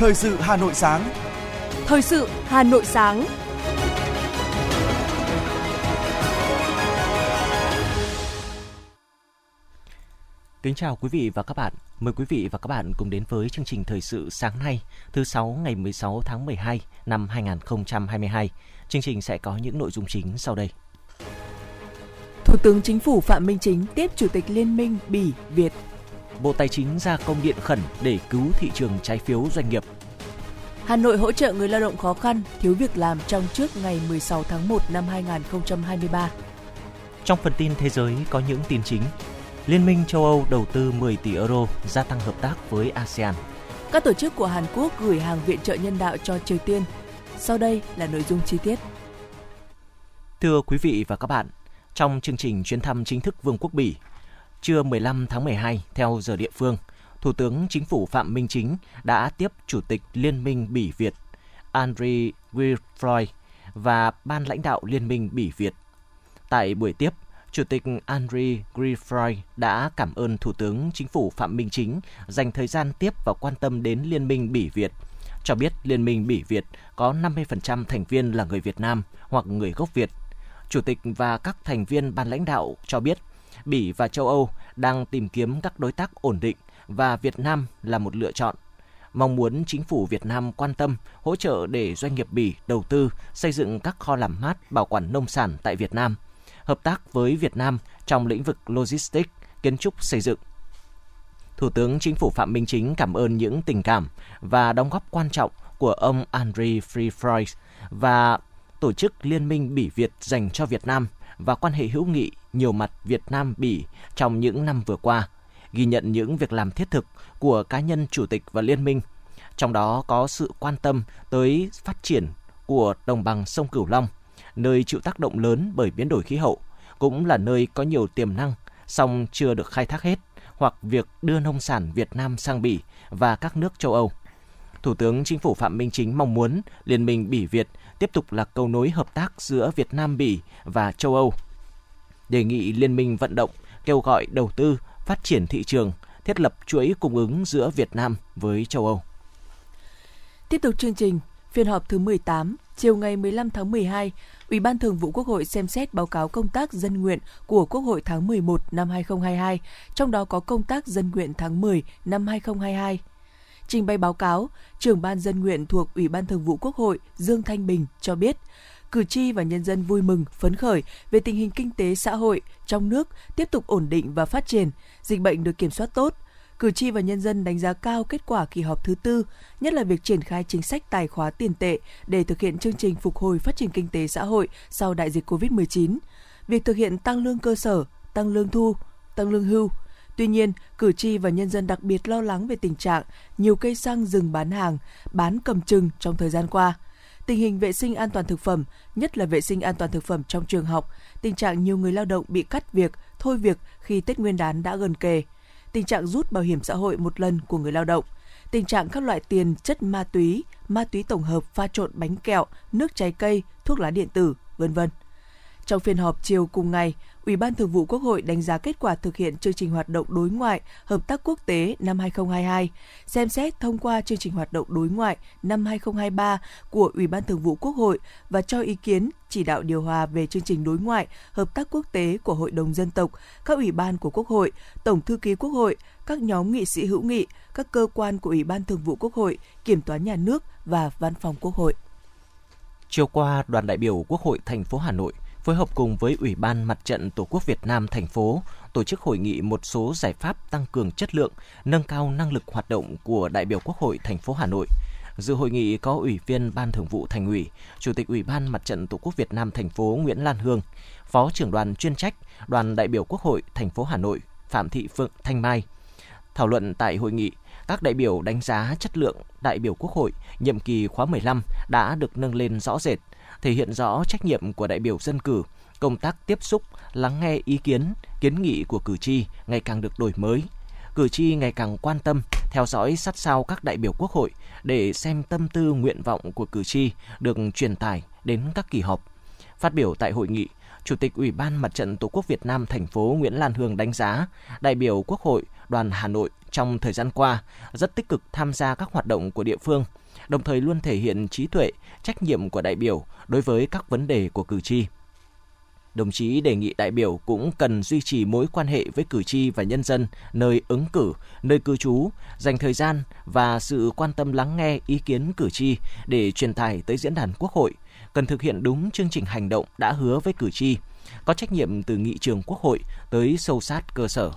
Thời sự Hà Nội sáng. Thời sự Hà Nội sáng. Kính chào quý vị và các bạn. Mời quý vị và các bạn cùng đến với chương trình thời sự sáng nay, thứ sáu ngày 16 tháng 12 năm 2022. Chương trình sẽ có những nội dung chính sau đây. Thủ tướng Chính phủ Phạm Minh Chính tiếp Chủ tịch Liên minh Bỉ Việt. Bộ Tài chính ra công điện khẩn để cứu thị trường trái phiếu doanh nghiệp. Hà Nội hỗ trợ người lao động khó khăn, thiếu việc làm trong trước ngày 16 tháng 1 năm 2023. Trong phần tin thế giới có những tin chính. Liên minh châu Âu đầu tư 10 tỷ euro gia tăng hợp tác với ASEAN. Các tổ chức của Hàn Quốc gửi hàng viện trợ nhân đạo cho Triều Tiên. Sau đây là nội dung chi tiết. Thưa quý vị và các bạn, trong chương trình chuyến thăm chính thức Vương quốc Bỉ, trưa 15 tháng 12 theo giờ địa phương, Thủ tướng Chính phủ Phạm Minh Chính đã tiếp Chủ tịch Liên minh Bỉ Việt Andre Wilfroy và ban lãnh đạo Liên minh Bỉ Việt. Tại buổi tiếp, Chủ tịch Andre Wilfroy đã cảm ơn Thủ tướng Chính phủ Phạm Minh Chính dành thời gian tiếp và quan tâm đến Liên minh Bỉ Việt, cho biết Liên minh Bỉ Việt có 50% thành viên là người Việt Nam hoặc người gốc Việt. Chủ tịch và các thành viên ban lãnh đạo cho biết Bỉ và châu Âu đang tìm kiếm các đối tác ổn định và Việt Nam là một lựa chọn. Mong muốn chính phủ Việt Nam quan tâm, hỗ trợ để doanh nghiệp Bỉ đầu tư xây dựng các kho làm mát bảo quản nông sản tại Việt Nam, hợp tác với Việt Nam trong lĩnh vực logistics, kiến trúc xây dựng. Thủ tướng Chính phủ Phạm Minh Chính cảm ơn những tình cảm và đóng góp quan trọng của ông Andriy Freefroy và tổ chức Liên minh Bỉ Việt dành cho Việt Nam và quan hệ hữu nghị nhiều mặt Việt Nam Bỉ trong những năm vừa qua, ghi nhận những việc làm thiết thực của cá nhân chủ tịch và liên minh, trong đó có sự quan tâm tới phát triển của đồng bằng sông Cửu Long, nơi chịu tác động lớn bởi biến đổi khí hậu, cũng là nơi có nhiều tiềm năng song chưa được khai thác hết, hoặc việc đưa nông sản Việt Nam sang Bỉ và các nước châu Âu. Thủ tướng Chính phủ Phạm Minh Chính mong muốn Liên minh Bỉ Việt tiếp tục là cầu nối hợp tác giữa Việt Nam Bỉ và châu Âu. Đề nghị Liên minh vận động, kêu gọi đầu tư, phát triển thị trường, thiết lập chuỗi cung ứng giữa Việt Nam với châu Âu. Tiếp tục chương trình, phiên họp thứ 18, chiều ngày 15 tháng 12, Ủy ban Thường vụ Quốc hội xem xét báo cáo công tác dân nguyện của Quốc hội tháng 11 năm 2022, trong đó có công tác dân nguyện tháng 10 năm 2022. Trình bày báo cáo, trưởng ban dân nguyện thuộc Ủy ban Thường vụ Quốc hội Dương Thanh Bình cho biết, cử tri và nhân dân vui mừng, phấn khởi về tình hình kinh tế xã hội trong nước tiếp tục ổn định và phát triển, dịch bệnh được kiểm soát tốt. Cử tri và nhân dân đánh giá cao kết quả kỳ họp thứ tư, nhất là việc triển khai chính sách tài khóa tiền tệ để thực hiện chương trình phục hồi phát triển kinh tế xã hội sau đại dịch COVID-19, việc thực hiện tăng lương cơ sở, tăng lương thu, tăng lương hưu, Tuy nhiên, cử tri và nhân dân đặc biệt lo lắng về tình trạng nhiều cây xăng dừng bán hàng, bán cầm chừng trong thời gian qua. Tình hình vệ sinh an toàn thực phẩm, nhất là vệ sinh an toàn thực phẩm trong trường học, tình trạng nhiều người lao động bị cắt việc, thôi việc khi Tết Nguyên đán đã gần kề, tình trạng rút bảo hiểm xã hội một lần của người lao động, tình trạng các loại tiền chất ma túy, ma túy tổng hợp pha trộn bánh kẹo, nước trái cây, thuốc lá điện tử, vân vân. Trong phiên họp chiều cùng ngày, Ủy ban Thường vụ Quốc hội đánh giá kết quả thực hiện chương trình hoạt động đối ngoại, hợp tác quốc tế năm 2022, xem xét thông qua chương trình hoạt động đối ngoại năm 2023 của Ủy ban Thường vụ Quốc hội và cho ý kiến chỉ đạo điều hòa về chương trình đối ngoại, hợp tác quốc tế của Hội đồng Dân tộc, các ủy ban của Quốc hội, Tổng thư ký Quốc hội, các nhóm nghị sĩ hữu nghị, các cơ quan của Ủy ban Thường vụ Quốc hội, Kiểm toán Nhà nước và Văn phòng Quốc hội. Chiều qua, đoàn đại biểu Quốc hội thành phố Hà Nội phối hợp cùng với Ủy ban Mặt trận Tổ quốc Việt Nam thành phố tổ chức hội nghị một số giải pháp tăng cường chất lượng, nâng cao năng lực hoạt động của đại biểu Quốc hội thành phố Hà Nội. Dự hội nghị có Ủy viên Ban Thường vụ Thành ủy, Chủ tịch Ủy ban Mặt trận Tổ quốc Việt Nam thành phố Nguyễn Lan Hương, Phó trưởng đoàn chuyên trách Đoàn đại biểu Quốc hội thành phố Hà Nội Phạm Thị Phượng Thanh Mai. Thảo luận tại hội nghị, các đại biểu đánh giá chất lượng đại biểu Quốc hội nhiệm kỳ khóa 15 đã được nâng lên rõ rệt, thể hiện rõ trách nhiệm của đại biểu dân cử, công tác tiếp xúc, lắng nghe ý kiến, kiến nghị của cử tri ngày càng được đổi mới. Cử tri ngày càng quan tâm, theo dõi sát sao các đại biểu quốc hội để xem tâm tư nguyện vọng của cử tri được truyền tải đến các kỳ họp. Phát biểu tại hội nghị, Chủ tịch Ủy ban Mặt trận Tổ quốc Việt Nam thành phố Nguyễn Lan Hương đánh giá, đại biểu Quốc hội đoàn Hà Nội trong thời gian qua rất tích cực tham gia các hoạt động của địa phương, đồng thời luôn thể hiện trí tuệ, trách nhiệm của đại biểu đối với các vấn đề của cử tri. Đồng chí đề nghị đại biểu cũng cần duy trì mối quan hệ với cử tri và nhân dân nơi ứng cử, nơi cư trú, dành thời gian và sự quan tâm lắng nghe ý kiến cử tri để truyền tải tới diễn đàn Quốc hội, cần thực hiện đúng chương trình hành động đã hứa với cử tri, có trách nhiệm từ nghị trường Quốc hội tới sâu sát cơ sở.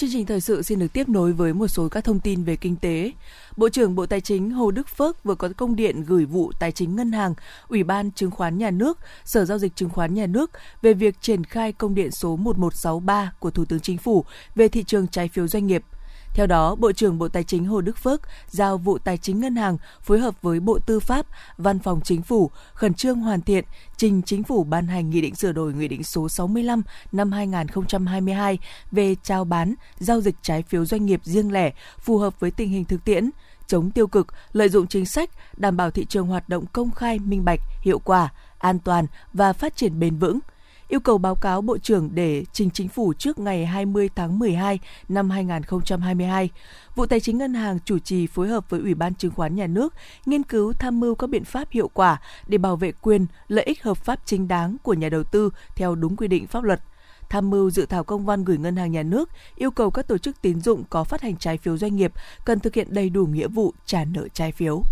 Chương trình thời sự xin được tiếp nối với một số các thông tin về kinh tế. Bộ trưởng Bộ Tài chính Hồ Đức Phước vừa có công điện gửi vụ Tài chính Ngân hàng, Ủy ban Chứng khoán Nhà nước, Sở Giao dịch Chứng khoán Nhà nước về việc triển khai công điện số 1163 của Thủ tướng Chính phủ về thị trường trái phiếu doanh nghiệp – theo đó, Bộ trưởng Bộ Tài chính Hồ Đức Phước giao vụ Tài chính Ngân hàng phối hợp với Bộ Tư pháp, Văn phòng Chính phủ khẩn trương hoàn thiện trình Chính phủ ban hành Nghị định sửa đổi Nghị định số 65 năm 2022 về trao bán, giao dịch trái phiếu doanh nghiệp riêng lẻ phù hợp với tình hình thực tiễn, chống tiêu cực, lợi dụng chính sách, đảm bảo thị trường hoạt động công khai, minh bạch, hiệu quả, an toàn và phát triển bền vững – yêu cầu báo cáo Bộ trưởng để trình chính phủ trước ngày 20 tháng 12 năm 2022. Vụ Tài chính Ngân hàng chủ trì phối hợp với Ủy ban Chứng khoán Nhà nước nghiên cứu tham mưu các biện pháp hiệu quả để bảo vệ quyền, lợi ích hợp pháp chính đáng của nhà đầu tư theo đúng quy định pháp luật tham mưu dự thảo công văn gửi ngân hàng nhà nước yêu cầu các tổ chức tín dụng có phát hành trái phiếu doanh nghiệp cần thực hiện đầy đủ nghĩa vụ trả nợ trái phiếu.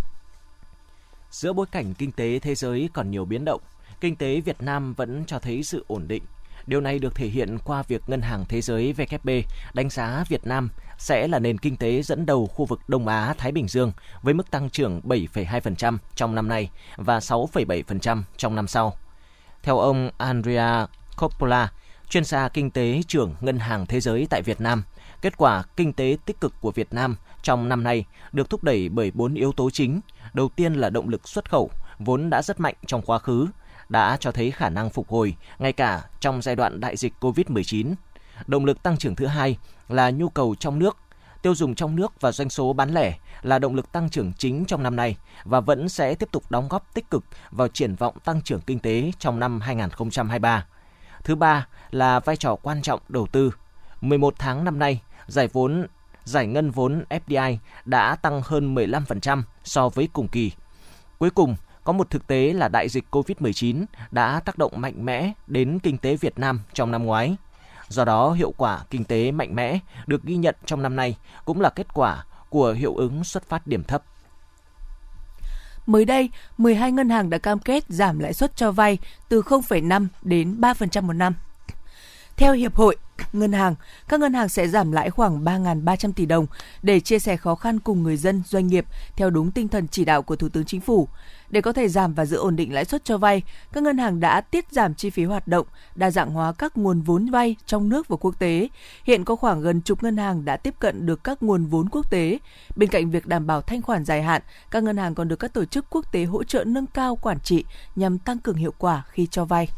Giữa bối cảnh kinh tế thế giới còn nhiều biến động, kinh tế Việt Nam vẫn cho thấy sự ổn định. Điều này được thể hiện qua việc Ngân hàng Thế giới WB đánh giá Việt Nam sẽ là nền kinh tế dẫn đầu khu vực Đông Á Thái Bình Dương với mức tăng trưởng 7,2% trong năm nay và 6,7% trong năm sau. Theo ông Andrea Coppola, chuyên gia kinh tế trưởng Ngân hàng Thế giới tại Việt Nam, kết quả kinh tế tích cực của Việt Nam trong năm nay được thúc đẩy bởi bốn yếu tố chính. Đầu tiên là động lực xuất khẩu, vốn đã rất mạnh trong quá khứ, đã cho thấy khả năng phục hồi ngay cả trong giai đoạn đại dịch COVID-19. Động lực tăng trưởng thứ hai là nhu cầu trong nước, tiêu dùng trong nước và doanh số bán lẻ là động lực tăng trưởng chính trong năm nay và vẫn sẽ tiếp tục đóng góp tích cực vào triển vọng tăng trưởng kinh tế trong năm 2023. Thứ ba là vai trò quan trọng đầu tư. 11 tháng năm nay, giải vốn giải ngân vốn FDI đã tăng hơn 15% so với cùng kỳ. Cuối cùng có một thực tế là đại dịch COVID-19 đã tác động mạnh mẽ đến kinh tế Việt Nam trong năm ngoái. Do đó, hiệu quả kinh tế mạnh mẽ được ghi nhận trong năm nay cũng là kết quả của hiệu ứng xuất phát điểm thấp. Mới đây, 12 ngân hàng đã cam kết giảm lãi suất cho vay từ 0,5 đến 3% một năm. Theo Hiệp hội Ngân hàng, các ngân hàng sẽ giảm lãi khoảng 3.300 tỷ đồng để chia sẻ khó khăn cùng người dân, doanh nghiệp theo đúng tinh thần chỉ đạo của Thủ tướng Chính phủ. Để có thể giảm và giữ ổn định lãi suất cho vay, các ngân hàng đã tiết giảm chi phí hoạt động, đa dạng hóa các nguồn vốn vay trong nước và quốc tế. Hiện có khoảng gần chục ngân hàng đã tiếp cận được các nguồn vốn quốc tế. Bên cạnh việc đảm bảo thanh khoản dài hạn, các ngân hàng còn được các tổ chức quốc tế hỗ trợ nâng cao quản trị nhằm tăng cường hiệu quả khi cho vay.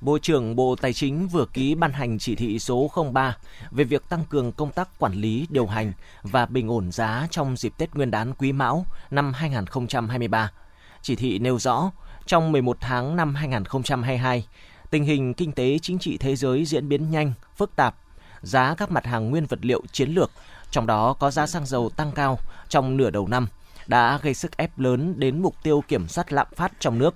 Bộ trưởng Bộ Tài chính vừa ký ban hành chỉ thị số 03 về việc tăng cường công tác quản lý, điều hành và bình ổn giá trong dịp Tết Nguyên đán Quý Mão năm 2023. Chỉ thị nêu rõ, trong 11 tháng năm 2022, tình hình kinh tế chính trị thế giới diễn biến nhanh, phức tạp, giá các mặt hàng nguyên vật liệu chiến lược, trong đó có giá xăng dầu tăng cao trong nửa đầu năm, đã gây sức ép lớn đến mục tiêu kiểm soát lạm phát trong nước.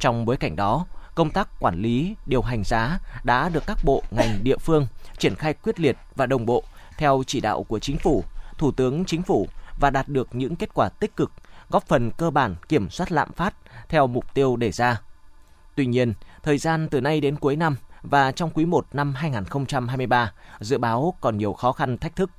Trong bối cảnh đó, công tác quản lý, điều hành giá đã được các bộ, ngành, địa phương triển khai quyết liệt và đồng bộ theo chỉ đạo của chính phủ, thủ tướng chính phủ và đạt được những kết quả tích cực, góp phần cơ bản kiểm soát lạm phát theo mục tiêu đề ra. Tuy nhiên, thời gian từ nay đến cuối năm và trong quý 1 năm 2023, dự báo còn nhiều khó khăn thách thức.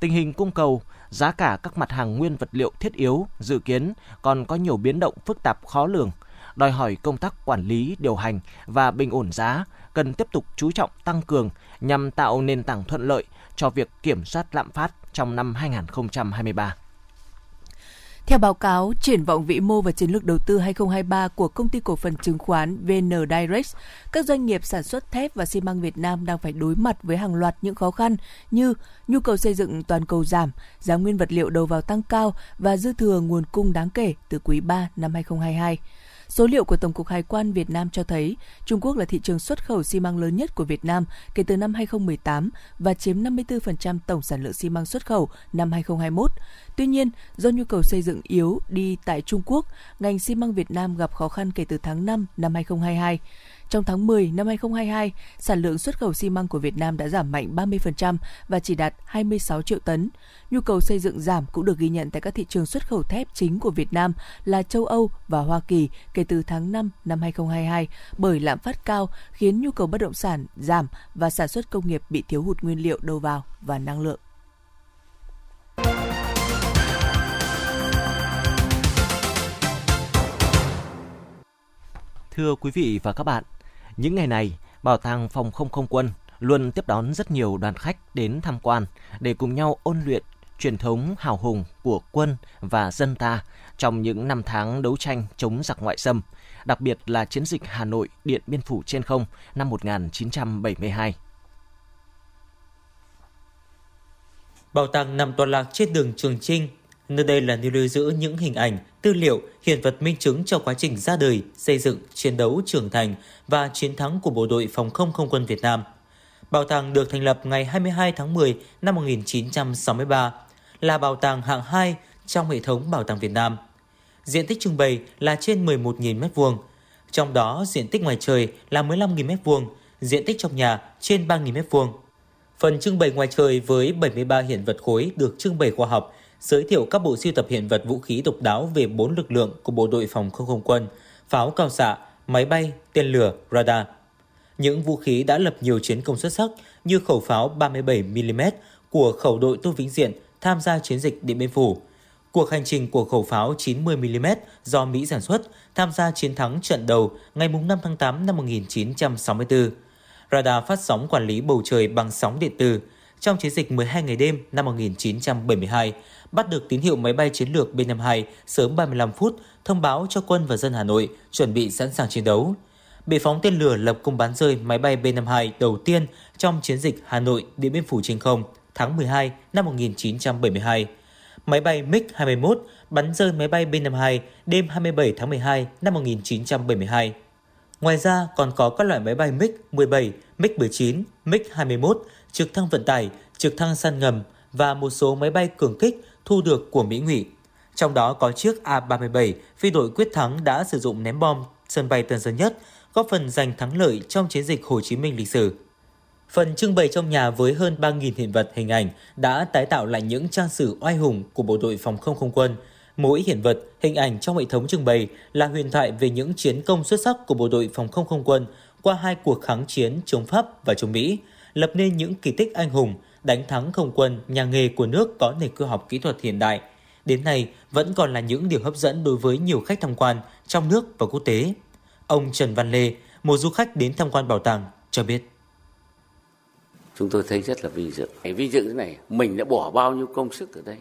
Tình hình cung cầu, giá cả các mặt hàng nguyên vật liệu thiết yếu dự kiến còn có nhiều biến động phức tạp khó lường – đòi hỏi công tác quản lý, điều hành và bình ổn giá cần tiếp tục chú trọng tăng cường nhằm tạo nền tảng thuận lợi cho việc kiểm soát lạm phát trong năm 2023. Theo báo cáo triển vọng vĩ mô và chiến lược đầu tư 2023 của công ty cổ phần chứng khoán VN Direct, các doanh nghiệp sản xuất thép và xi măng Việt Nam đang phải đối mặt với hàng loạt những khó khăn như nhu cầu xây dựng toàn cầu giảm, giá nguyên vật liệu đầu vào tăng cao và dư thừa nguồn cung đáng kể từ quý 3 năm 2022. Số liệu của Tổng cục Hải quan Việt Nam cho thấy Trung Quốc là thị trường xuất khẩu xi măng lớn nhất của Việt Nam kể từ năm 2018 và chiếm 54% tổng sản lượng xi măng xuất khẩu năm 2021. Tuy nhiên, do nhu cầu xây dựng yếu đi tại Trung Quốc, ngành xi măng Việt Nam gặp khó khăn kể từ tháng 5 năm 2022. Trong tháng 10 năm 2022, sản lượng xuất khẩu xi măng của Việt Nam đã giảm mạnh 30% và chỉ đạt 26 triệu tấn. Nhu cầu xây dựng giảm cũng được ghi nhận tại các thị trường xuất khẩu thép chính của Việt Nam là châu Âu và Hoa Kỳ kể từ tháng 5 năm 2022 bởi lạm phát cao khiến nhu cầu bất động sản giảm và sản xuất công nghiệp bị thiếu hụt nguyên liệu đầu vào và năng lượng. Thưa quý vị và các bạn, những ngày này, Bảo tàng Phòng không không quân luôn tiếp đón rất nhiều đoàn khách đến tham quan để cùng nhau ôn luyện truyền thống hào hùng của quân và dân ta trong những năm tháng đấu tranh chống giặc ngoại xâm, đặc biệt là chiến dịch Hà Nội Điện Biên Phủ trên không năm 1972. Bảo tàng nằm tọa lạc trên đường Trường Trinh, nơi đây là nơi lưu giữ những hình ảnh, tư liệu, hiện vật minh chứng cho quá trình ra đời, xây dựng, chiến đấu, trưởng thành và chiến thắng của bộ đội phòng không không quân Việt Nam. Bảo tàng được thành lập ngày 22 tháng 10 năm 1963, là bảo tàng hạng 2 trong hệ thống bảo tàng Việt Nam. Diện tích trưng bày là trên 11.000 m2, trong đó diện tích ngoài trời là 15.000 m2, diện tích trong nhà trên 3.000 m2. Phần trưng bày ngoài trời với 73 hiện vật khối được trưng bày khoa học, giới thiệu các bộ sưu tập hiện vật vũ khí độc đáo về bốn lực lượng của bộ đội phòng không không quân, pháo cao xạ, máy bay, tên lửa, radar. Những vũ khí đã lập nhiều chiến công xuất sắc như khẩu pháo 37mm của khẩu đội Tô Vĩnh Diện tham gia chiến dịch Điện Biên Phủ, cuộc hành trình của khẩu pháo 90mm do Mỹ sản xuất tham gia chiến thắng trận đầu ngày 5 tháng 8 năm 1964. Radar phát sóng quản lý bầu trời bằng sóng điện tử trong chiến dịch 12 ngày đêm năm 1972, bắt được tín hiệu máy bay chiến lược B-52 sớm 35 phút thông báo cho quân và dân Hà Nội chuẩn bị sẵn sàng chiến đấu. Bị phóng tên lửa lập cung bắn rơi máy bay B-52 đầu tiên trong chiến dịch Hà Nội Điện Biên Phủ trên không tháng 12 năm 1972. Máy bay MiG-21 bắn rơi máy bay B-52 đêm 27 tháng 12 năm 1972. Ngoài ra còn có các loại máy bay MiG-17, MiG-19, MiG-21, trực thăng vận tải, trực thăng săn ngầm và một số máy bay cường kích thu được của Mỹ ngụy. Trong đó có chiếc A-37 phi đội quyết thắng đã sử dụng ném bom sân bay Tân Sơn Nhất, góp phần giành thắng lợi trong chiến dịch Hồ Chí Minh lịch sử. Phần trưng bày trong nhà với hơn 3.000 hiện vật hình ảnh đã tái tạo lại những trang sử oai hùng của bộ đội phòng không không quân. Mỗi hiện vật, hình ảnh trong hệ thống trưng bày là huyền thoại về những chiến công xuất sắc của bộ đội phòng không không quân qua hai cuộc kháng chiến chống Pháp và chống Mỹ, lập nên những kỳ tích anh hùng, đánh thắng không quân nhà nghề của nước có nền cơ học kỹ thuật hiện đại. Đến nay vẫn còn là những điều hấp dẫn đối với nhiều khách tham quan trong nước và quốc tế. Ông Trần Văn Lê, một du khách đến tham quan bảo tàng, cho biết chúng tôi thấy rất là vinh dự. Vinh dự thế này, mình đã bỏ bao nhiêu công sức ở đây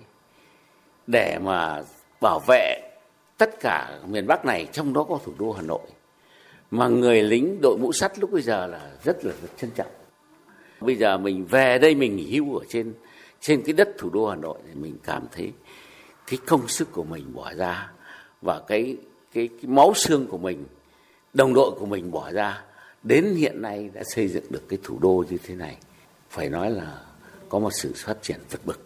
để mà bảo vệ tất cả miền Bắc này, trong đó có thủ đô Hà Nội. Mà người lính đội mũ sắt lúc bây giờ là rất là rất trân trọng. Bây giờ mình về đây mình nghỉ hưu ở trên trên cái đất thủ đô Hà Nội thì mình cảm thấy cái công sức của mình bỏ ra và cái cái, cái máu xương của mình, đồng đội của mình bỏ ra đến hiện nay đã xây dựng được cái thủ đô như thế này phải nói là có một sự phát triển vượt bậc.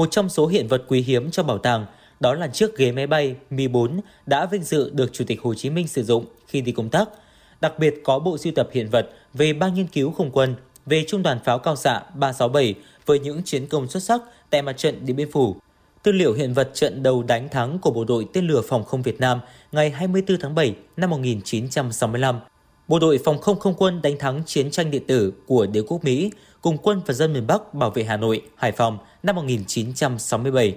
Một trong số hiện vật quý hiếm trong bảo tàng đó là chiếc ghế máy bay Mi-4 đã vinh dự được Chủ tịch Hồ Chí Minh sử dụng khi đi công tác. Đặc biệt có bộ sưu tập hiện vật về ba nghiên cứu không quân, về trung đoàn pháo cao xạ 367 với những chiến công xuất sắc tại mặt trận Điện Biên Phủ. Tư liệu hiện vật trận đầu đánh thắng của bộ đội tên lửa phòng không Việt Nam ngày 24 tháng 7 năm 1965 Bộ đội phòng không không quân đánh thắng chiến tranh điện tử của đế quốc Mỹ cùng quân và dân miền Bắc bảo vệ Hà Nội, Hải Phòng năm 1967.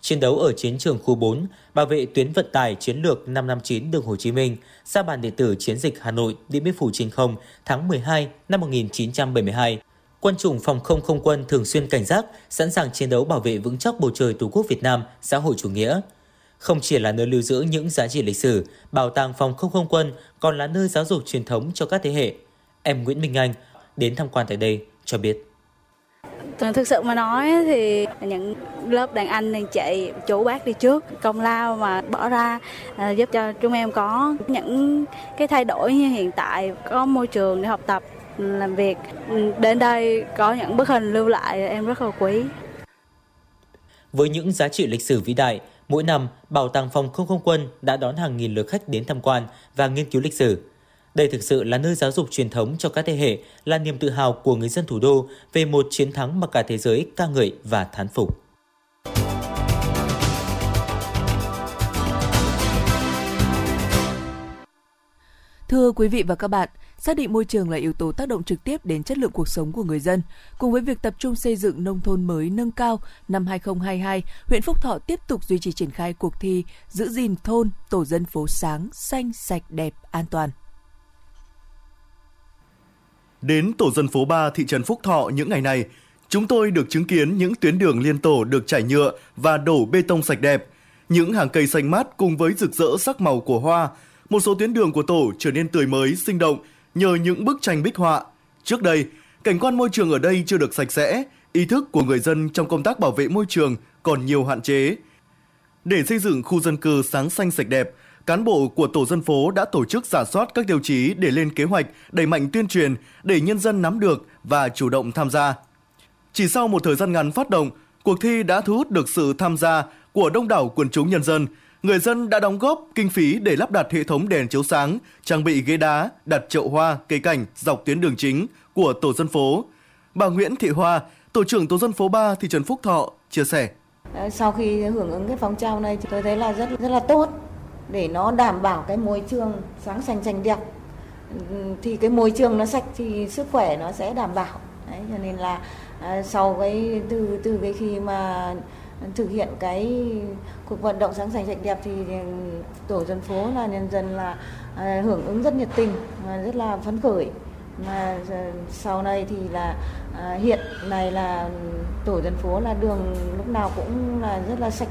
Chiến đấu ở chiến trường khu 4, bảo vệ tuyến vận tải chiến lược 559 đường Hồ Chí Minh, ra bàn điện tử chiến dịch Hà Nội Điện Biên Phủ trên không tháng 12 năm 1972. quân chủng phòng không không quân thường xuyên cảnh giác, sẵn sàng chiến đấu bảo vệ vững chắc bầu trời Tổ quốc Việt Nam, xã hội chủ nghĩa. Không chỉ là nơi lưu giữ những giá trị lịch sử, bảo tàng phòng không không quân còn là nơi giáo dục truyền thống cho các thế hệ. Em Nguyễn Minh Anh đến tham quan tại đây cho biết. Ờ, thực sự mà nói thì những lớp đàn anh, đàn chị, chủ bác đi trước, công lao mà bỏ ra ờ, giúp cho chúng em có những cái thay đổi như hiện tại, có môi trường để học tập, làm việc. Ừ, đến đây có những bức hình lưu lại em rất là quý. Với những giá trị lịch sử vĩ đại, mỗi năm Bảo tàng Phòng không không quân đã đón hàng nghìn lượt khách đến tham quan và nghiên cứu lịch sử. Đây thực sự là nơi giáo dục truyền thống cho các thế hệ, là niềm tự hào của người dân thủ đô về một chiến thắng mà cả thế giới ca ngợi và thán phục. Thưa quý vị và các bạn, xác định môi trường là yếu tố tác động trực tiếp đến chất lượng cuộc sống của người dân. Cùng với việc tập trung xây dựng nông thôn mới nâng cao, năm 2022, huyện Phúc Thọ tiếp tục duy trì triển khai cuộc thi giữ gìn thôn, tổ dân phố sáng, xanh, sạch, đẹp, an toàn. Đến tổ dân phố 3 thị trấn Phúc Thọ những ngày này, chúng tôi được chứng kiến những tuyến đường liên tổ được trải nhựa và đổ bê tông sạch đẹp. Những hàng cây xanh mát cùng với rực rỡ sắc màu của hoa, một số tuyến đường của tổ trở nên tươi mới, sinh động nhờ những bức tranh bích họa. Trước đây, cảnh quan môi trường ở đây chưa được sạch sẽ, ý thức của người dân trong công tác bảo vệ môi trường còn nhiều hạn chế. Để xây dựng khu dân cư sáng xanh sạch đẹp, cán bộ của tổ dân phố đã tổ chức giả soát các tiêu chí để lên kế hoạch, đẩy mạnh tuyên truyền để nhân dân nắm được và chủ động tham gia. Chỉ sau một thời gian ngắn phát động, cuộc thi đã thu hút được sự tham gia của đông đảo quần chúng nhân dân. Người dân đã đóng góp kinh phí để lắp đặt hệ thống đèn chiếu sáng, trang bị ghế đá, đặt chậu hoa, cây cảnh dọc tuyến đường chính của tổ dân phố. Bà Nguyễn Thị Hoa, tổ trưởng tổ dân phố 3 thị trấn Phúc Thọ chia sẻ. Sau khi hưởng ứng cái phong trào này tôi thấy là rất rất là tốt để nó đảm bảo cái môi trường sáng xanh xanh đẹp. Ừ, thì cái môi trường nó sạch thì sức khỏe nó sẽ đảm bảo. Đấy cho nên là à, sau cái từ từ cái khi mà thực hiện cái cuộc vận động sáng xanh sạch đẹp thì ừ, tổ dân phố là nhân dân là à, hưởng ứng rất nhiệt tình và rất là phấn khởi. Mà ờ, sau này thì là à, hiện này là tổ dân phố là đường lúc nào cũng là rất là sạch.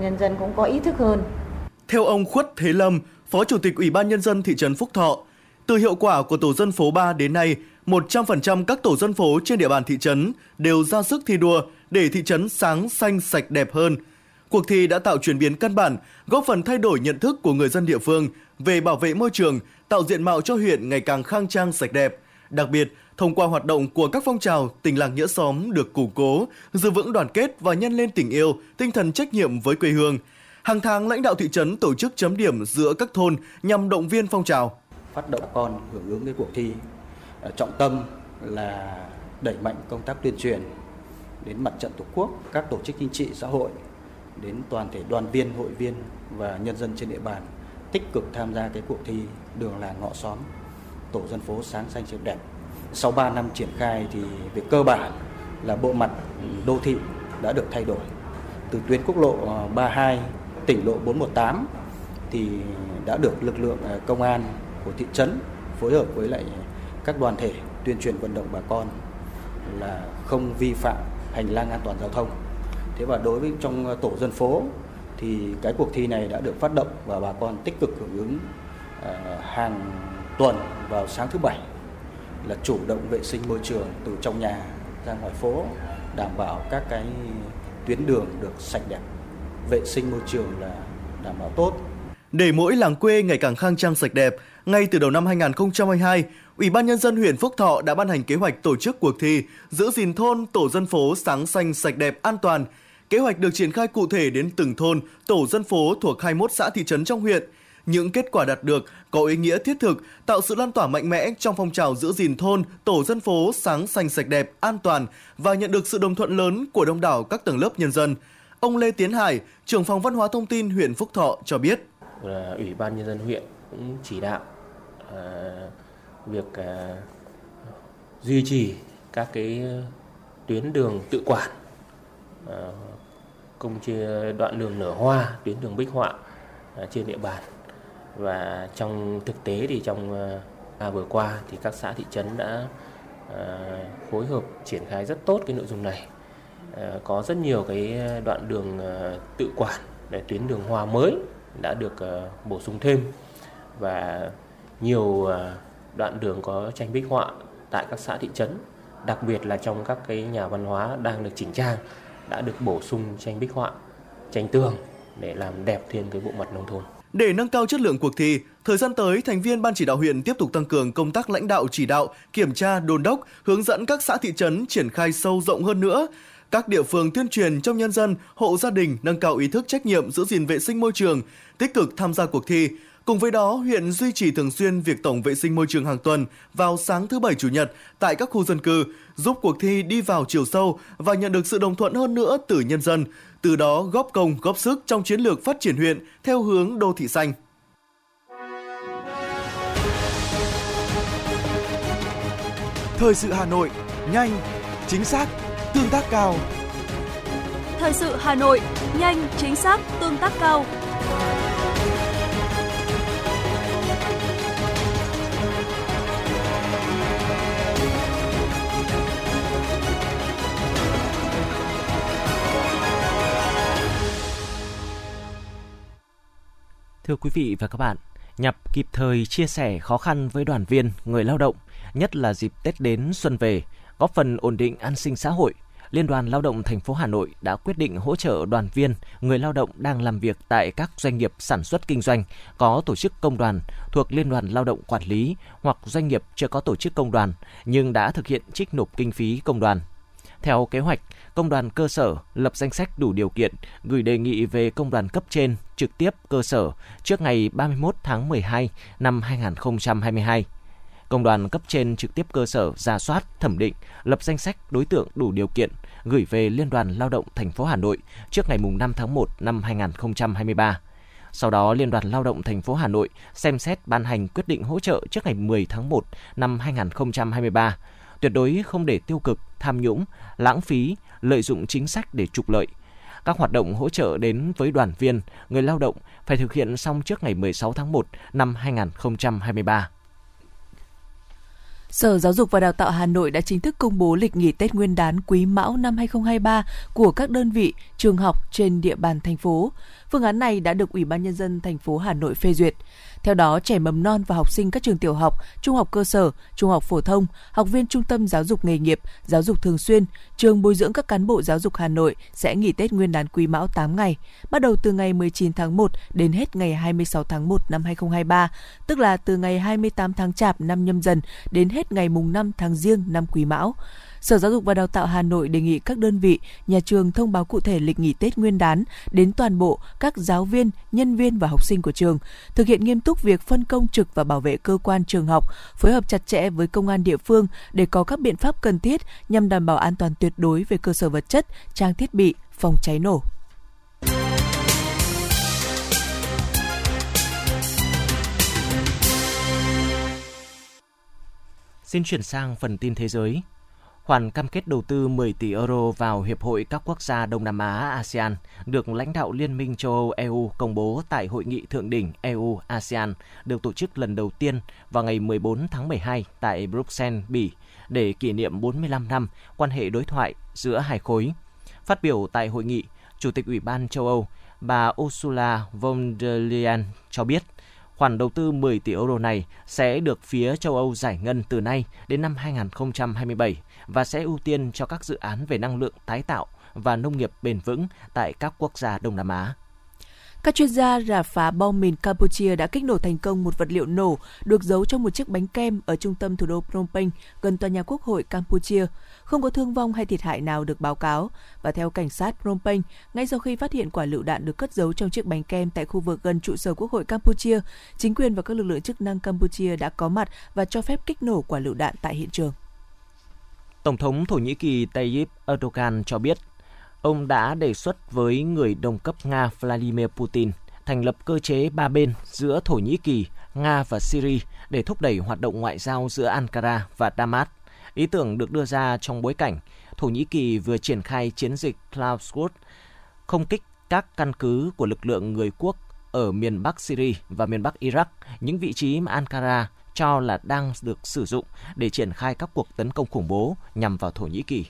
Nhân dân cũng có ý thức hơn theo ông Khuất Thế Lâm, Phó Chủ tịch Ủy ban Nhân dân thị trấn Phúc Thọ, từ hiệu quả của tổ dân phố 3 đến nay, 100% các tổ dân phố trên địa bàn thị trấn đều ra sức thi đua để thị trấn sáng xanh sạch đẹp hơn. Cuộc thi đã tạo chuyển biến căn bản, góp phần thay đổi nhận thức của người dân địa phương về bảo vệ môi trường, tạo diện mạo cho huyện ngày càng khang trang sạch đẹp. Đặc biệt, thông qua hoạt động của các phong trào, tình làng nghĩa xóm được củng cố, giữ vững đoàn kết và nhân lên tình yêu, tinh thần trách nhiệm với quê hương – Hàng tháng lãnh đạo thị trấn tổ chức chấm điểm giữa các thôn nhằm động viên phong trào. Phát động con hưởng ứng cái cuộc thi ờ, trọng tâm là đẩy mạnh công tác tuyên truyền đến mặt trận tổ quốc, các tổ chức chính trị xã hội, đến toàn thể đoàn viên, hội viên và nhân dân trên địa bàn tích cực tham gia cái cuộc thi đường làng ngõ xóm tổ dân phố sáng xanh sạch đẹp. Sau 3 năm triển khai thì về cơ bản là bộ mặt ừ, đô thị đã được thay đổi. Từ tuyến quốc lộ ờ, 32 tỉnh lộ 418 thì đã được lực lượng à, công an của thị trấn phối hợp với lại các đoàn thể tuyên truyền vận động bà con là không vi phạm hành lang an toàn giao thông. Thế và đối với trong à, tổ dân phố thì cái cuộc thi này đã được phát động và bà con tích cực hưởng ứng à, hàng tuần vào sáng thứ bảy là chủ động vệ sinh môi trường từ trong nhà ra ngoài phố, đảm bảo các cái tuyến đường được sạch đẹp vệ sinh môi trường là đảm bảo tốt. Để mỗi làng quê ngày càng khang trang sạch đẹp, ngay từ đầu năm 2022, Ủy ban Nhân dân huyện Phúc Thọ đã ban hành kế hoạch tổ chức cuộc thi giữ gìn thôn, tổ dân phố sáng xanh sạch đẹp an toàn. Kế hoạch được triển khai cụ thể đến từng thôn, tổ dân phố thuộc 21 xã thị trấn trong huyện. Những kết quả đạt được có ý nghĩa thiết thực, tạo sự lan tỏa mạnh mẽ trong phong trào giữ gìn thôn, tổ dân phố sáng xanh sạch đẹp, an toàn và nhận được sự đồng thuận lớn của đông đảo các tầng lớp nhân dân. Ông Lê Tiến Hải, trưởng phòng văn hóa thông tin huyện Phúc Thọ cho biết. Ủy ban nhân dân huyện cũng chỉ đạo à, việc à, duy trì các cái tuyến đường tự quản à, công chia đoạn đường nở hoa, tuyến đường bích họa à, trên địa bàn và trong thực tế thì trong à, à vừa qua thì các xã thị trấn đã à, phối hợp triển khai rất tốt cái nội dung này. Ờ, có rất nhiều cái ờ, đoạn đường ờ, tự quản để tuyến đường hoa mới đã được bổ sung thêm và nhiều đoạn đường có tranh bích họa tại các xã thị trấn, đặc biệt là trong các cái nhà văn hóa đang được chỉnh trang đã được bổ sung tranh bích họa, tranh tường để làm đẹp thêm cái bộ mặt nông thôn. Để nâng cao chất lượng cuộc thi, thời gian tới, thành viên Ban chỉ đạo huyện tiếp tục tăng cường công tác lãnh đạo chỉ đạo, kiểm tra, đôn đốc, hướng dẫn các xã thị trấn triển khai sâu rộng hơn nữa. Các địa phương tuyên truyền trong nhân dân, hộ gia đình nâng cao ý thức trách nhiệm giữ gìn vệ sinh môi trường, tích cực tham gia cuộc thi, Cùng với đó, huyện duy trì thường xuyên việc tổng vệ sinh môi trường hàng tuần vào sáng thứ Bảy Chủ nhật tại các khu dân cư, giúp cuộc thi đi vào chiều sâu và nhận được sự đồng thuận hơn nữa từ nhân dân, từ đó góp công góp sức trong chiến lược phát triển huyện theo hướng đô thị xanh. Thời sự Hà Nội, nhanh, chính xác, tương tác cao. Thời sự Hà Nội, nhanh, chính xác, tương tác cao. Thưa quý vị và các bạn, nhằm kịp thời chia sẻ khó khăn với đoàn viên, người lao động, nhất là dịp Tết đến xuân về, góp phần ổn định an sinh xã hội, Liên đoàn Lao động thành phố Hà Nội đã quyết định hỗ trợ đoàn viên, người lao động đang làm việc tại các doanh nghiệp sản xuất kinh doanh có tổ chức công đoàn thuộc Liên đoàn Lao động quản lý hoặc doanh nghiệp chưa có tổ chức công đoàn nhưng đã thực hiện trích nộp kinh phí công đoàn. Theo kế hoạch, công đoàn cơ sở lập danh sách đủ điều kiện gửi đề nghị về công đoàn cấp trên trực tiếp cơ sở trước ngày 31 tháng 12 năm 2022. Công đoàn cấp trên trực tiếp cơ sở ra soát, thẩm định, lập danh sách đối tượng đủ điều kiện gửi về Liên đoàn Lao động thành phố Hà Nội trước ngày 5 tháng 1 năm 2023. Sau đó, Liên đoàn Lao động thành phố Hà Nội xem xét ban hành quyết định hỗ trợ trước ngày 10 tháng 1 năm 2023 tuyệt đối không để tiêu cực, tham nhũng, lãng phí, lợi dụng chính sách để trục lợi. Các hoạt động hỗ trợ đến với đoàn viên, người lao động phải thực hiện xong trước ngày 16 tháng 1 năm 2023. Sở Giáo dục và Đào tạo Hà Nội đã chính thức công bố lịch nghỉ Tết Nguyên đán Quý Mão năm 2023 của các đơn vị, trường học trên địa bàn thành phố. Phương án này đã được Ủy ban nhân dân thành phố Hà Nội phê duyệt. Theo đó, trẻ mầm non và học sinh các trường tiểu học, trung học cơ sở, trung học phổ thông, học viên trung tâm giáo dục nghề nghiệp, giáo dục thường xuyên, trường bồi dưỡng các cán bộ giáo dục Hà Nội sẽ nghỉ Tết Nguyên đán Quý Mão 8 ngày, bắt đầu từ ngày 19 tháng 1 đến hết ngày 26 tháng 1 năm 2023, tức là từ ngày 28 tháng Chạp năm nhâm dần đến hết ngày mùng 5 tháng Giêng năm Quý Mão. Sở Giáo dục và Đào tạo Hà Nội đề nghị các đơn vị, nhà trường thông báo cụ thể lịch nghỉ Tết Nguyên đán đến toàn bộ các giáo viên, nhân viên và học sinh của trường, thực hiện nghiêm túc việc phân công trực và bảo vệ cơ quan trường học, phối hợp chặt chẽ với công an địa phương để có các biện pháp cần thiết nhằm đảm bảo an toàn tuyệt đối về cơ sở vật chất, trang thiết bị, phòng cháy nổ. Xin chuyển sang phần tin thế giới khoản cam kết đầu tư 10 tỷ euro vào Hiệp hội các quốc gia Đông Nam Á ASEAN được lãnh đạo Liên minh châu Âu EU công bố tại Hội nghị Thượng đỉnh EU-ASEAN được tổ chức lần đầu tiên vào ngày 14 tháng 12 tại Bruxelles, Bỉ để kỷ niệm 45 năm quan hệ đối thoại giữa hai khối. Phát biểu tại hội nghị, Chủ tịch Ủy ban châu Âu bà Ursula von der Leyen cho biết – Khoản đầu tư 10 tỷ euro này sẽ được phía châu Âu giải ngân từ nay đến năm 2027 và sẽ ưu tiên cho các dự án về năng lượng tái tạo và nông nghiệp bền vững tại các quốc gia Đông Nam Á. Các chuyên gia rà phá bom mìn Campuchia đã kích nổ thành công một vật liệu nổ được giấu trong một chiếc bánh kem ở trung tâm thủ đô Phnom Penh, gần tòa nhà Quốc hội Campuchia. Không có thương vong hay thiệt hại nào được báo cáo. Và theo cảnh sát Phnom Penh, ngay sau khi phát hiện quả lựu đạn được cất giấu trong chiếc bánh kem tại khu vực gần trụ sở Quốc hội Campuchia, chính quyền và các lực lượng chức năng Campuchia đã có mặt và cho phép kích nổ quả lựu đạn tại hiện trường. Tổng thống Thổ Nhĩ Kỳ Tayyip Erdogan cho biết ông đã đề xuất với người đồng cấp Nga Vladimir Putin thành lập cơ chế ba bên giữa Thổ Nhĩ Kỳ, Nga và Syria để thúc đẩy hoạt động ngoại giao giữa Ankara và Damas. Ý tưởng được đưa ra trong bối cảnh Thổ Nhĩ Kỳ vừa triển khai chiến dịch Cloud Squad không kích các căn cứ của lực lượng người quốc ở miền Bắc Syria và miền Bắc Iraq, những vị trí mà Ankara cho là đang được sử dụng để triển khai các cuộc tấn công khủng bố nhằm vào Thổ Nhĩ Kỳ.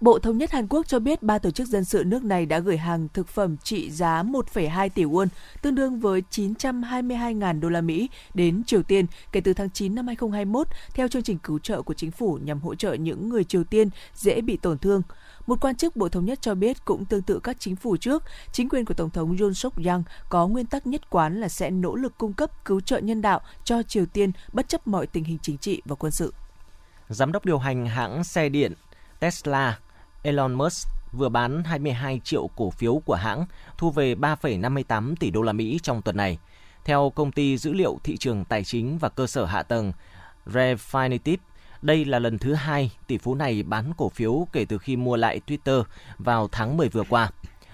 Bộ Thống nhất Hàn Quốc cho biết ba tổ chức dân sự nước này đã gửi hàng thực phẩm trị giá 1,2 tỷ won, tương đương với 922.000 đô la Mỹ đến Triều Tiên kể từ tháng 9 năm 2021 theo chương trình cứu trợ của chính phủ nhằm hỗ trợ những người Triều Tiên dễ bị tổn thương. Một quan chức Bộ Thống nhất cho biết cũng tương tự các chính phủ trước, chính quyền của Tổng thống Yoon suk yeol có nguyên tắc nhất quán là sẽ nỗ lực cung cấp cứu trợ nhân đạo cho Triều Tiên bất chấp mọi tình hình chính trị và quân sự. Giám đốc điều hành hãng xe điện Tesla Elon Musk vừa bán 22 triệu cổ phiếu của hãng, thu về 3,58 tỷ đô la Mỹ trong tuần này. Theo công ty dữ liệu thị trường tài chính và cơ sở hạ tầng Refinitiv, đây là lần thứ hai tỷ phú này bán cổ phiếu kể từ khi mua lại Twitter vào tháng 10 vừa qua.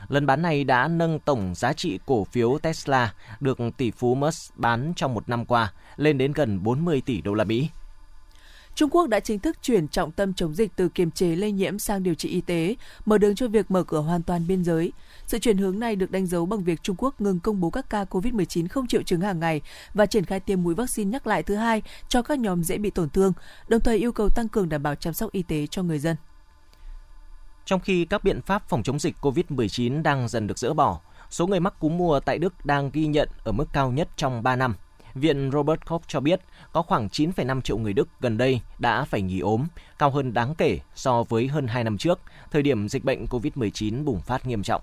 Lần bán này đã nâng tổng giá trị cổ phiếu Tesla được tỷ phú Musk bán trong một năm qua lên đến gần 40 tỷ đô la Mỹ. Trung Quốc đã chính thức chuyển trọng tâm chống dịch từ kiềm chế lây nhiễm sang điều trị y tế, mở đường cho việc mở cửa hoàn toàn biên giới. Sự chuyển hướng này được đánh dấu bằng việc Trung Quốc ngừng công bố các ca COVID-19 không triệu chứng hàng ngày và triển khai tiêm mũi vaccine nhắc lại thứ hai cho các nhóm dễ bị tổn thương, đồng thời yêu cầu tăng cường đảm bảo chăm sóc y tế cho người dân. Trong khi các biện pháp phòng chống dịch COVID-19 đang dần được dỡ bỏ, số người mắc cúm mùa tại Đức đang ghi nhận ở mức cao nhất trong 3 năm. Viện Robert Koch cho biết có khoảng 9,5 triệu người Đức gần đây đã phải nghỉ ốm, cao hơn đáng kể so với hơn 2 năm trước, thời điểm dịch bệnh COVID-19 bùng phát nghiêm trọng.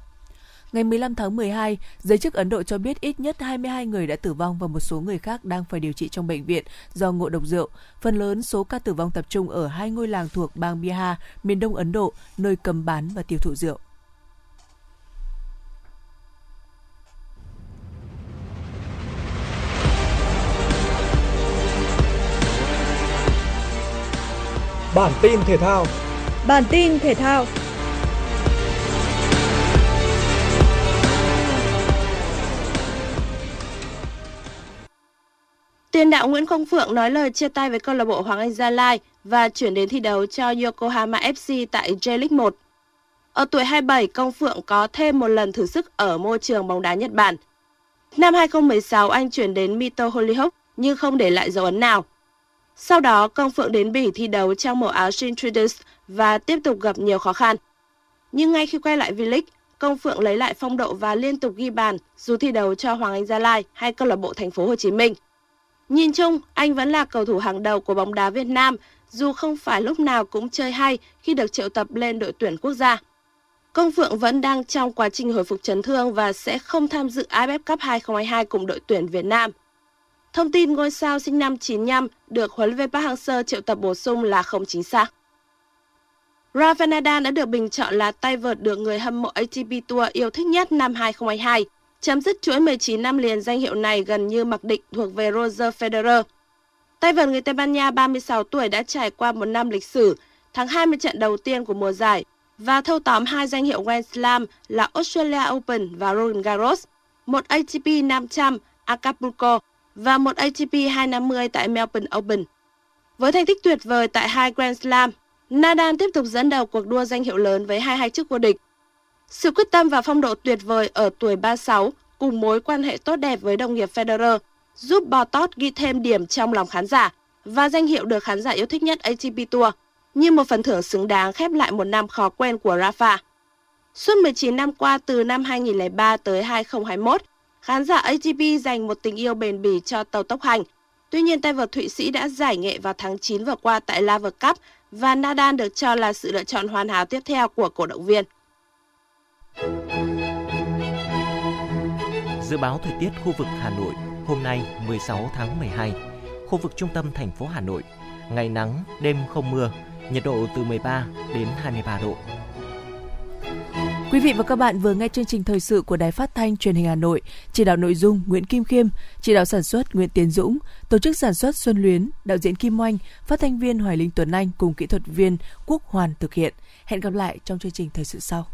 Ngày 15 tháng 12, giới chức Ấn Độ cho biết ít nhất 22 người đã tử vong và một số người khác đang phải điều trị trong bệnh viện do ngộ độc rượu. Phần lớn số ca tử vong tập trung ở hai ngôi làng thuộc bang Bihar, miền đông Ấn Độ, nơi cầm bán và tiêu thụ rượu. Bản tin thể thao. Bản tin thể thao. Tiền đạo Nguyễn Công Phượng nói lời chia tay với câu lạc bộ Hoàng Anh Gia Lai và chuyển đến thi đấu cho Yokohama FC tại J-League 1. Ở tuổi 27, Công Phượng có thêm một lần thử sức ở môi trường bóng đá Nhật Bản. Năm 2016, anh chuyển đến Mito Hollyhock nhưng không để lại dấu ấn nào. Sau đó, Công Phượng đến Bỉ thi đấu trong màu áo Shin Traders và tiếp tục gặp nhiều khó khăn. Nhưng ngay khi quay lại V-League, Công Phượng lấy lại phong độ và liên tục ghi bàn dù thi đấu cho Hoàng Anh Gia Lai hay câu lạc bộ Thành phố Hồ Chí Minh. Nhìn chung, anh vẫn là cầu thủ hàng đầu của bóng đá Việt Nam, dù không phải lúc nào cũng chơi hay khi được triệu tập lên đội tuyển quốc gia. Công Phượng vẫn đang trong quá trình hồi phục chấn thương và sẽ không tham dự AFF Cup 2022 cùng đội tuyển Việt Nam. Thông tin ngôi sao sinh năm 95 được huấn luyện viên Park Hang-seo triệu tập bổ sung là không chính xác. Rafael Nadal đã được bình chọn là tay vợt được người hâm mộ ATP Tour yêu thích nhất năm 2022, chấm dứt chuỗi 19 năm liền danh hiệu này gần như mặc định thuộc về Roger Federer. Tay vợt người Tây Ban Nha 36 tuổi đã trải qua một năm lịch sử, thắng 20 trận đầu tiên của mùa giải và thâu tóm hai danh hiệu Grand Slam là Australia Open và Roland Garros, một ATP 500 Acapulco và một ATP 250 tại Melbourne Open. Với thành tích tuyệt vời tại hai Grand Slam, Nadal tiếp tục dẫn đầu cuộc đua danh hiệu lớn với 22 chức vô địch. Sự quyết tâm và phong độ tuyệt vời ở tuổi 36 cùng mối quan hệ tốt đẹp với đồng nghiệp Federer giúp Botot ghi thêm điểm trong lòng khán giả và danh hiệu được khán giả yêu thích nhất ATP Tour như một phần thưởng xứng đáng khép lại một năm khó quen của Rafa. Suốt 19 năm qua từ năm 2003 tới 2021, khán giả ATP dành một tình yêu bền bỉ cho tàu tốc hành. Tuy nhiên, tay vợt Thụy Sĩ đã giải nghệ vào tháng 9 vừa qua tại Laver Cup và Nadal được cho là sự lựa chọn hoàn hảo tiếp theo của cổ động viên. Dự báo thời tiết khu vực Hà Nội hôm nay 16 tháng 12. Khu vực trung tâm thành phố Hà Nội, ngày nắng, đêm không mưa, nhiệt độ từ 13 đến 23 độ. Quý vị và các bạn vừa nghe chương trình thời sự của Đài Phát thanh Truyền hình Hà Nội, chỉ đạo nội dung Nguyễn Kim Khiêm, chỉ đạo sản xuất Nguyễn Tiến Dũng, tổ chức sản xuất Xuân Luyến, đạo diễn Kim Oanh, phát thanh viên Hoài Linh Tuấn Anh cùng kỹ thuật viên Quốc Hoàn thực hiện. Hẹn gặp lại trong chương trình thời sự sau.